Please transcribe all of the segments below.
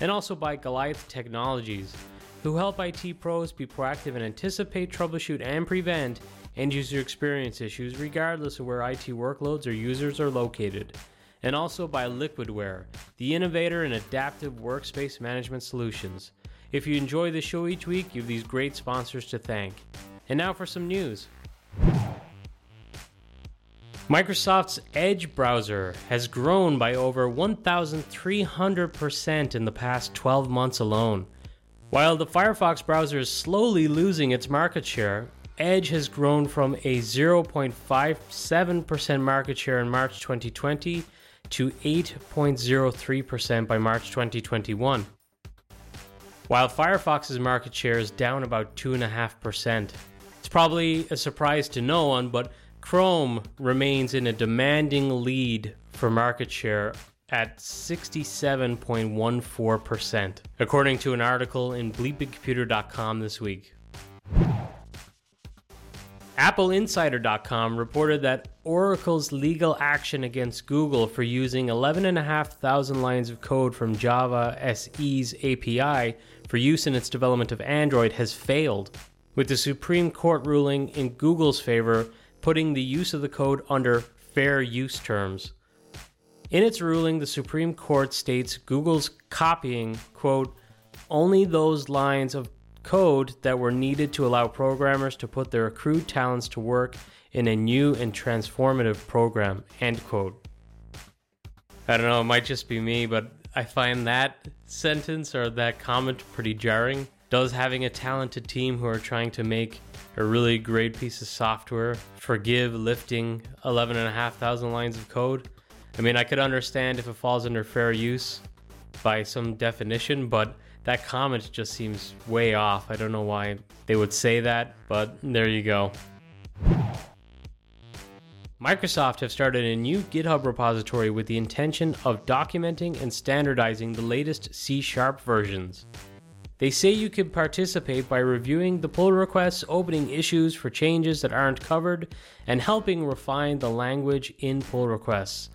And also by Goliath Technologies, who help IT pros be proactive and anticipate, troubleshoot, and prevent end user experience issues regardless of where IT workloads or users are located. And also by Liquidware, the innovator in adaptive workspace management solutions. If you enjoy the show each week, you have these great sponsors to thank. And now for some news. Microsoft's Edge browser has grown by over 1,300% in the past 12 months alone. While the Firefox browser is slowly losing its market share, Edge has grown from a 0.57% market share in March 2020 to 8.03% by March 2021. While Firefox's market share is down about 2.5%. It's probably a surprise to no one, but Chrome remains in a demanding lead for market share at 67.14%, according to an article in bleepingcomputer.com this week. AppleInsider.com reported that Oracle's legal action against Google for using 11,500 lines of code from Java SE's API for use in its development of Android has failed, with the Supreme Court ruling in Google's favor putting the use of the code under fair use terms. In its ruling, the Supreme Court states Google's copying, quote, only those lines of code that were needed to allow programmers to put their accrued talents to work in a new and transformative program. End quote. I don't know, it might just be me, but I find that sentence or that comment pretty jarring. Does having a talented team who are trying to make a really great piece of software forgive lifting 11,500 lines of code? I mean, I could understand if it falls under fair use by some definition, but that comment just seems way off. I don't know why they would say that, but there you go. Microsoft have started a new GitHub repository with the intention of documenting and standardizing the latest C Sharp versions. They say you can participate by reviewing the pull requests, opening issues for changes that aren't covered, and helping refine the language in pull requests.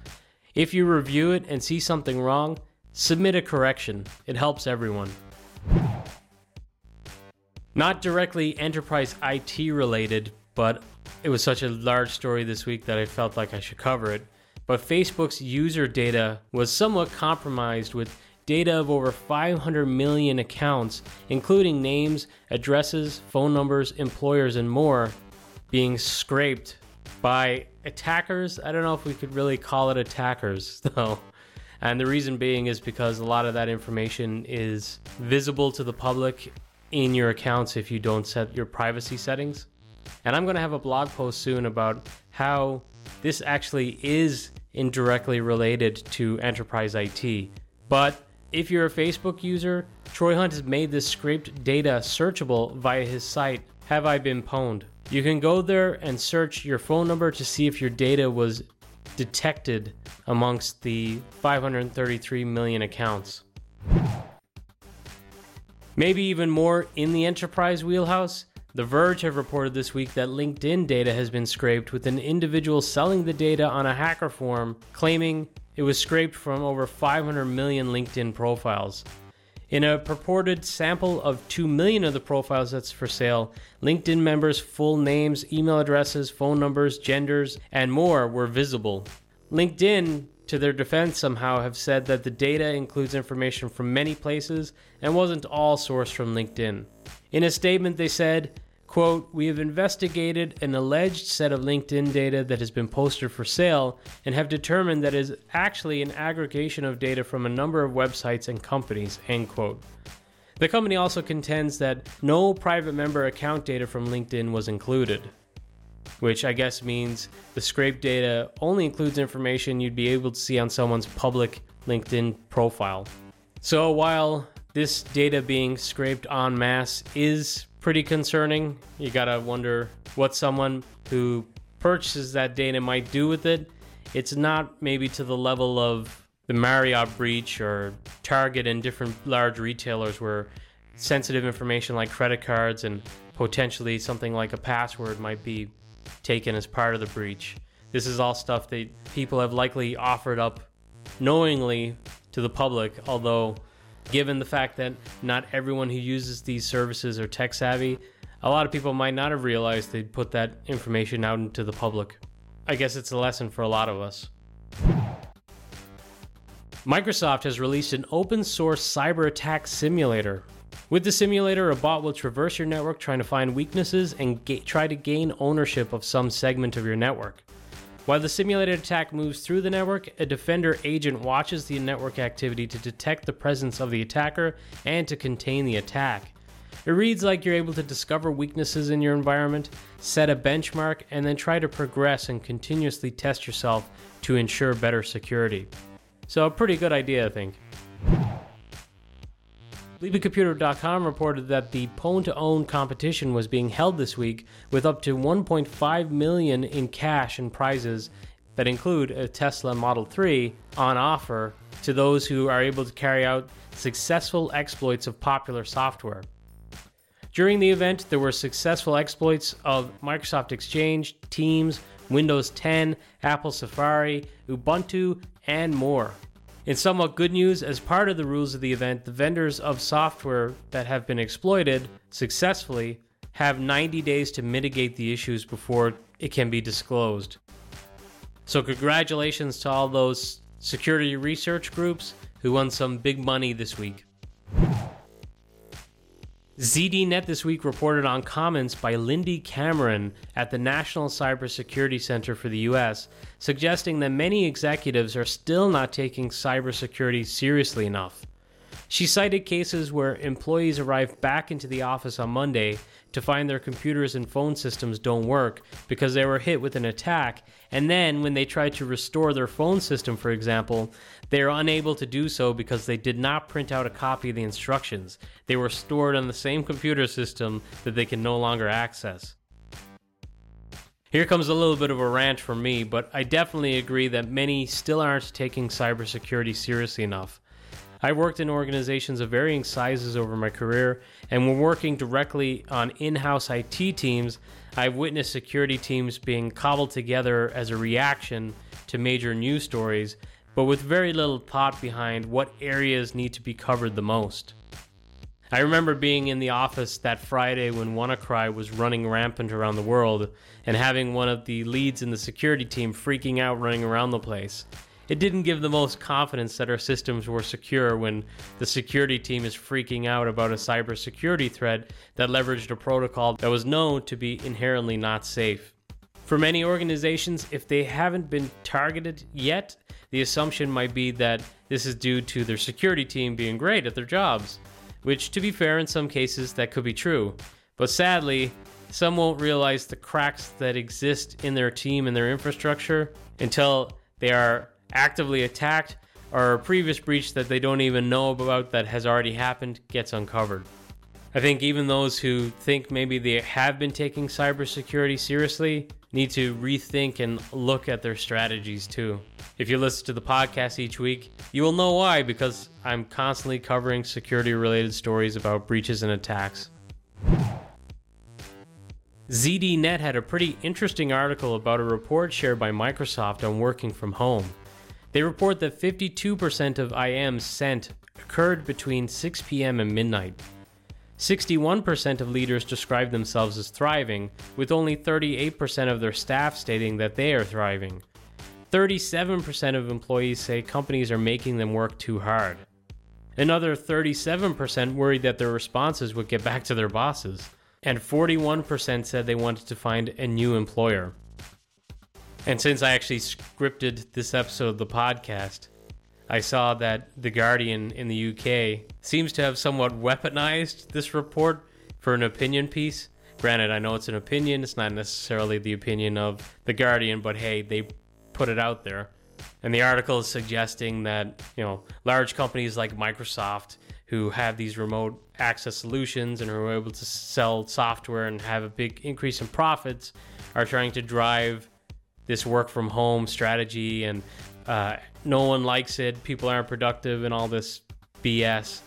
If you review it and see something wrong, submit a correction. It helps everyone. Not directly enterprise IT related, but it was such a large story this week that I felt like I should cover it. But Facebook's user data was somewhat compromised with data of over 500 million accounts, including names, addresses, phone numbers, employers, and more, being scraped by attackers. I don't know if we could really call it attackers, though. And the reason being is because a lot of that information is visible to the public in your accounts if you don't set your privacy settings. And I'm going to have a blog post soon about how this actually is indirectly related to enterprise IT. But if you're a Facebook user, Troy Hunt has made this scraped data searchable via his site, Have I Been Pwned? You can go there and search your phone number to see if your data was detected amongst the 533 million accounts. Maybe even more in the enterprise wheelhouse, The Verge have reported this week that LinkedIn data has been scraped, with an individual selling the data on a hacker forum claiming it was scraped from over 500 million LinkedIn profiles. In a purported sample of 2 million of the profiles that's for sale, LinkedIn members' full names, email addresses, phone numbers, genders, and more were visible. LinkedIn, to their defense, somehow have said that the data includes information from many places and wasn't all sourced from LinkedIn. In a statement, they said, Quote, we have investigated an alleged set of LinkedIn data that has been posted for sale and have determined that is actually an aggregation of data from a number of websites and companies, end quote. The company also contends that no private member account data from LinkedIn was included, which I guess means the scraped data only includes information you'd be able to see on someone's public LinkedIn profile. So while this data being scraped en masse is pretty concerning. You gotta wonder what someone who purchases that data might do with it. It's not maybe to the level of the Marriott breach or Target and different large retailers where sensitive information like credit cards and potentially something like a password might be taken as part of the breach. This is all stuff that people have likely offered up knowingly to the public, although, given the fact that not everyone who uses these services are tech savvy, a lot of people might not have realized they'd put that information out into the public. I guess it's a lesson for a lot of us. Microsoft has released an open source cyber attack simulator. With the simulator, a bot will traverse your network trying to find weaknesses and ga- try to gain ownership of some segment of your network. While the simulated attack moves through the network, a defender agent watches the network activity to detect the presence of the attacker and to contain the attack. It reads like you're able to discover weaknesses in your environment, set a benchmark, and then try to progress and continuously test yourself to ensure better security. So, a pretty good idea, I think. BleepingComputer.com reported that the Pwn2Own competition was being held this week with up to 1.5 million in cash and prizes that include a Tesla Model 3 on offer to those who are able to carry out successful exploits of popular software. During the event, there were successful exploits of Microsoft Exchange, Teams, Windows 10, Apple Safari, Ubuntu, and more. In somewhat good news, as part of the rules of the event, the vendors of software that have been exploited successfully have 90 days to mitigate the issues before it can be disclosed. So, congratulations to all those security research groups who won some big money this week. ZDNet this week reported on comments by Lindy Cameron at the National Cybersecurity Center for the U.S., suggesting that many executives are still not taking cybersecurity seriously enough. She cited cases where employees arrived back into the office on Monday to find their computers and phone systems don't work because they were hit with an attack, and then when they tried to restore their phone system, for example, they are unable to do so because they did not print out a copy of the instructions. They were stored on the same computer system that they can no longer access. Here comes a little bit of a rant from me, but I definitely agree that many still aren't taking cybersecurity seriously enough. I worked in organizations of varying sizes over my career, and when working directly on in house IT teams, I've witnessed security teams being cobbled together as a reaction to major news stories, but with very little thought behind what areas need to be covered the most. I remember being in the office that Friday when WannaCry was running rampant around the world and having one of the leads in the security team freaking out running around the place it didn't give the most confidence that our systems were secure when the security team is freaking out about a cybersecurity threat that leveraged a protocol that was known to be inherently not safe. For many organizations, if they haven't been targeted yet, the assumption might be that this is due to their security team being great at their jobs, which, to be fair, in some cases that could be true. But sadly, some won't realize the cracks that exist in their team and their infrastructure until they are actively attacked or a previous breach that they don't even know about that has already happened gets uncovered. I think even those who think maybe they have been taking cybersecurity seriously need to rethink and look at their strategies too. If you listen to the podcast each week, you will know why because I'm constantly covering security related stories about breaches and attacks. ZDNet had a pretty interesting article about a report shared by Microsoft on working from home. They report that 52% of IMs sent occurred between 6 p.m. and midnight. 61% of leaders describe themselves as thriving, with only 38% of their staff stating that they are thriving. 37% of employees say companies are making them work too hard. Another 37% worried that their responses would get back to their bosses. And 41% said they wanted to find a new employer. And since I actually scripted this episode of the podcast, I saw that The Guardian in the UK seems to have somewhat weaponized this report for an opinion piece. Granted, I know it's an opinion, it's not necessarily the opinion of The Guardian, but hey, they put it out there. And the article is suggesting that, you know, large companies like Microsoft who have these remote access solutions and who are able to sell software and have a big increase in profits are trying to drive this work from home strategy and uh, no one likes it. People aren't productive and all this bs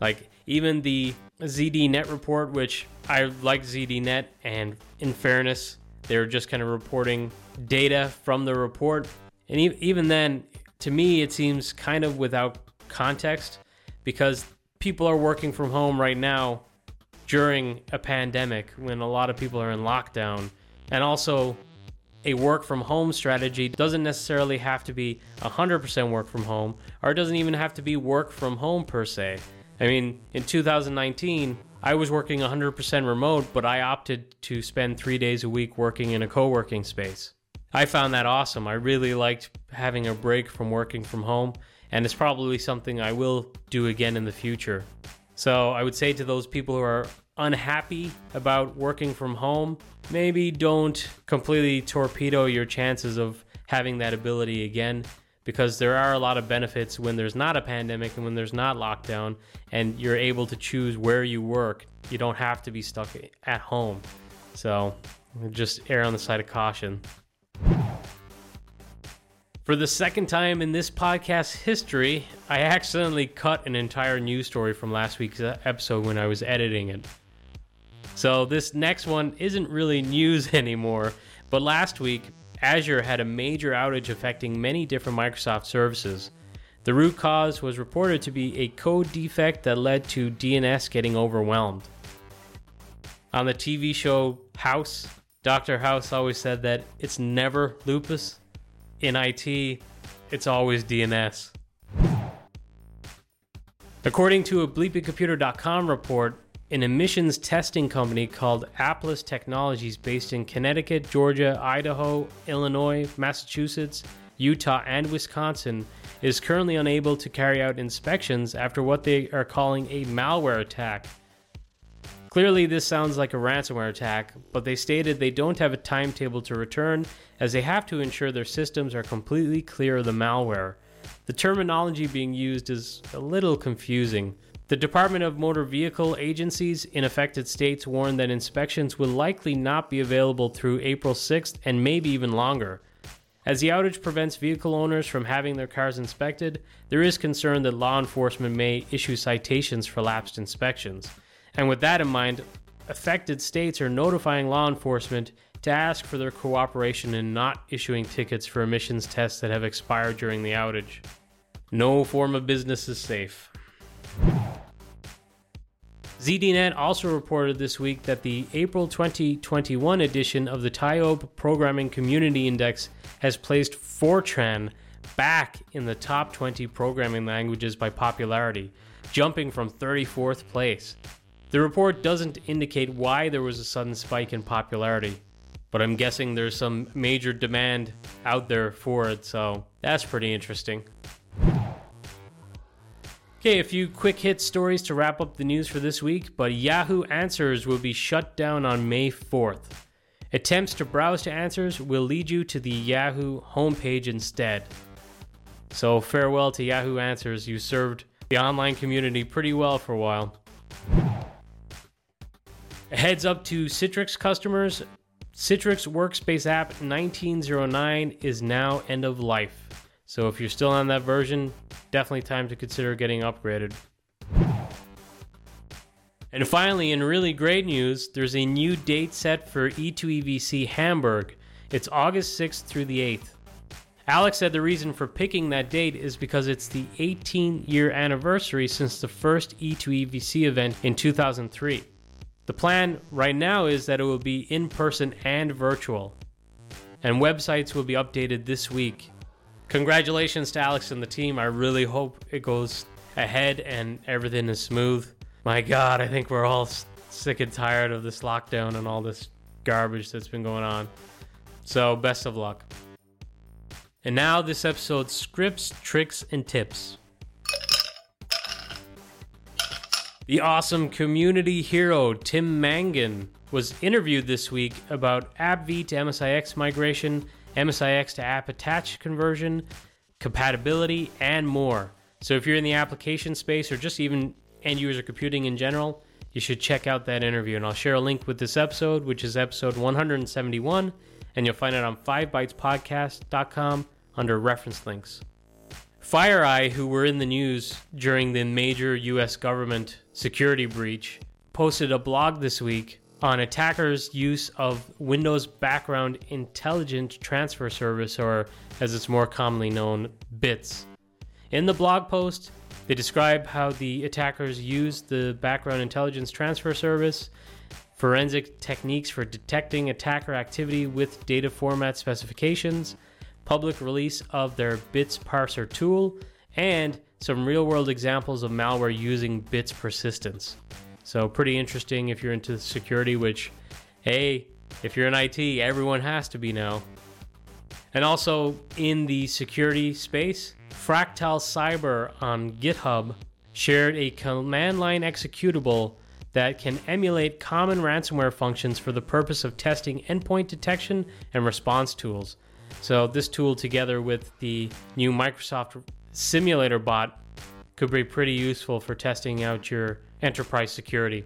like even the zdnet report which i like zdnet and in fairness they're just kind of reporting data from the report. And even then to me it seems kind of without context because people are working from home right now during a pandemic when a lot of people are in lockdown. And also, a work from home strategy doesn't necessarily have to be 100% work from home, or it doesn't even have to be work from home per se. I mean, in 2019, I was working 100% remote, but I opted to spend three days a week working in a co working space. I found that awesome. I really liked having a break from working from home and it's probably something I will do again in the future. So I would say to those people who are unhappy about working from home, maybe don't completely torpedo your chances of having that ability again because there are a lot of benefits when there's not a pandemic and when there's not lockdown and you're able to choose where you work. You don't have to be stuck at home. So just err on the side of caution. For the second time in this podcast history, I accidentally cut an entire news story from last week's episode when I was editing it. So this next one isn't really news anymore, but last week, Azure had a major outage affecting many different Microsoft services. The root cause was reported to be a code defect that led to DNS getting overwhelmed. On the TV show House, Dr. House always said that it's never lupus, in IT, it's always DNS. According to a bleepingcomputer.com report, an emissions testing company called Applus Technologies, based in Connecticut, Georgia, Idaho, Illinois, Massachusetts, Utah, and Wisconsin, is currently unable to carry out inspections after what they are calling a malware attack. Clearly, this sounds like a ransomware attack, but they stated they don't have a timetable to return as they have to ensure their systems are completely clear of the malware. The terminology being used is a little confusing. The Department of Motor Vehicle agencies in affected states warned that inspections will likely not be available through April 6th and maybe even longer. As the outage prevents vehicle owners from having their cars inspected, there is concern that law enforcement may issue citations for lapsed inspections. And with that in mind, affected states are notifying law enforcement to ask for their cooperation in not issuing tickets for emissions tests that have expired during the outage. No form of business is safe. ZDNet also reported this week that the April 2021 edition of the TIOBE Programming Community Index has placed Fortran back in the top 20 programming languages by popularity, jumping from 34th place. The report doesn't indicate why there was a sudden spike in popularity but I'm guessing there's some major demand out there for it, so that's pretty interesting. Okay, a few quick hit stories to wrap up the news for this week, but Yahoo Answers will be shut down on May 4th. Attempts to browse to answers will lead you to the Yahoo homepage instead. So, farewell to Yahoo Answers. You served the online community pretty well for a while. Heads up to Citrix customers Citrix Workspace app 1909 is now end of life. So if you're still on that version, definitely time to consider getting upgraded. And finally, in really great news, there's a new date set for E2EVC Hamburg. It's August 6th through the 8th. Alex said the reason for picking that date is because it's the 18 year anniversary since the first E2EVC event in 2003. The plan right now is that it will be in person and virtual, and websites will be updated this week. Congratulations to Alex and the team. I really hope it goes ahead and everything is smooth. My God, I think we're all sick and tired of this lockdown and all this garbage that's been going on. So, best of luck. And now, this episode's scripts, tricks, and tips. The awesome community hero Tim Mangan was interviewed this week about AppV to MSIX migration, MSIX to app attach conversion, compatibility, and more. So if you're in the application space or just even end user computing in general, you should check out that interview. And I'll share a link with this episode, which is episode 171, and you'll find it on 5bytespodcast.com under reference links. FireEye, who were in the news during the major US government security breach, posted a blog this week on attackers' use of Windows Background Intelligent Transfer Service, or as it's more commonly known, BITS. In the blog post, they describe how the attackers used the Background Intelligence Transfer Service, forensic techniques for detecting attacker activity with data format specifications, public release of their BITS parser tool, and some real world examples of malware using BITS persistence. So, pretty interesting if you're into security, which, hey, if you're in IT, everyone has to be now. And also in the security space, Fractal Cyber on GitHub shared a command line executable that can emulate common ransomware functions for the purpose of testing endpoint detection and response tools. So, this tool, together with the new Microsoft Simulator bot, could be pretty useful for testing out your enterprise security.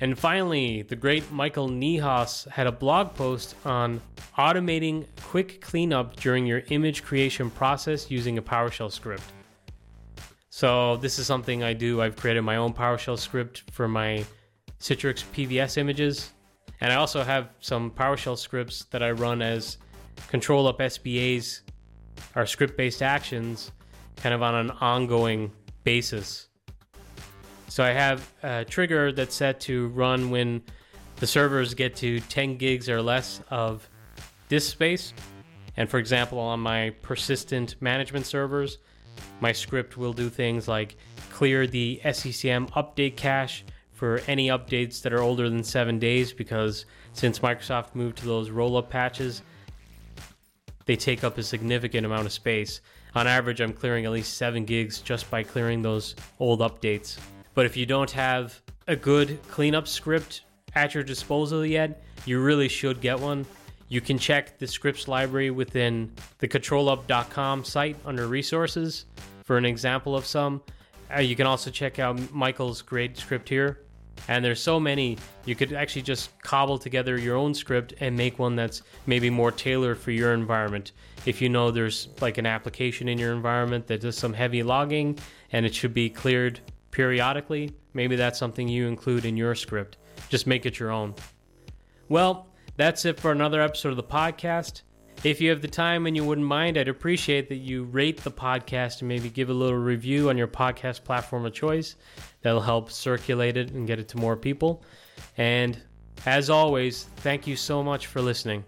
And finally, the great Michael Niehaus had a blog post on automating quick cleanup during your image creation process using a PowerShell script. So, this is something I do. I've created my own PowerShell script for my Citrix PVS images. And I also have some PowerShell scripts that I run as ControlUp SBAs, our script based actions, kind of on an ongoing basis. So I have a trigger that's set to run when the servers get to 10 gigs or less of disk space. And for example, on my persistent management servers, my script will do things like clear the SCCM update cache for any updates that are older than seven days because since Microsoft moved to those roll up patches, they take up a significant amount of space. On average, I'm clearing at least seven gigs just by clearing those old updates. But if you don't have a good cleanup script at your disposal yet, you really should get one. You can check the scripts library within the controlup.com site under resources for an example of some. Uh, you can also check out Michael's great script here. And there's so many, you could actually just cobble together your own script and make one that's maybe more tailored for your environment. If you know there's like an application in your environment that does some heavy logging and it should be cleared periodically, maybe that's something you include in your script. Just make it your own. Well, that's it for another episode of the podcast. If you have the time and you wouldn't mind, I'd appreciate that you rate the podcast and maybe give a little review on your podcast platform of choice. That'll help circulate it and get it to more people. And as always, thank you so much for listening.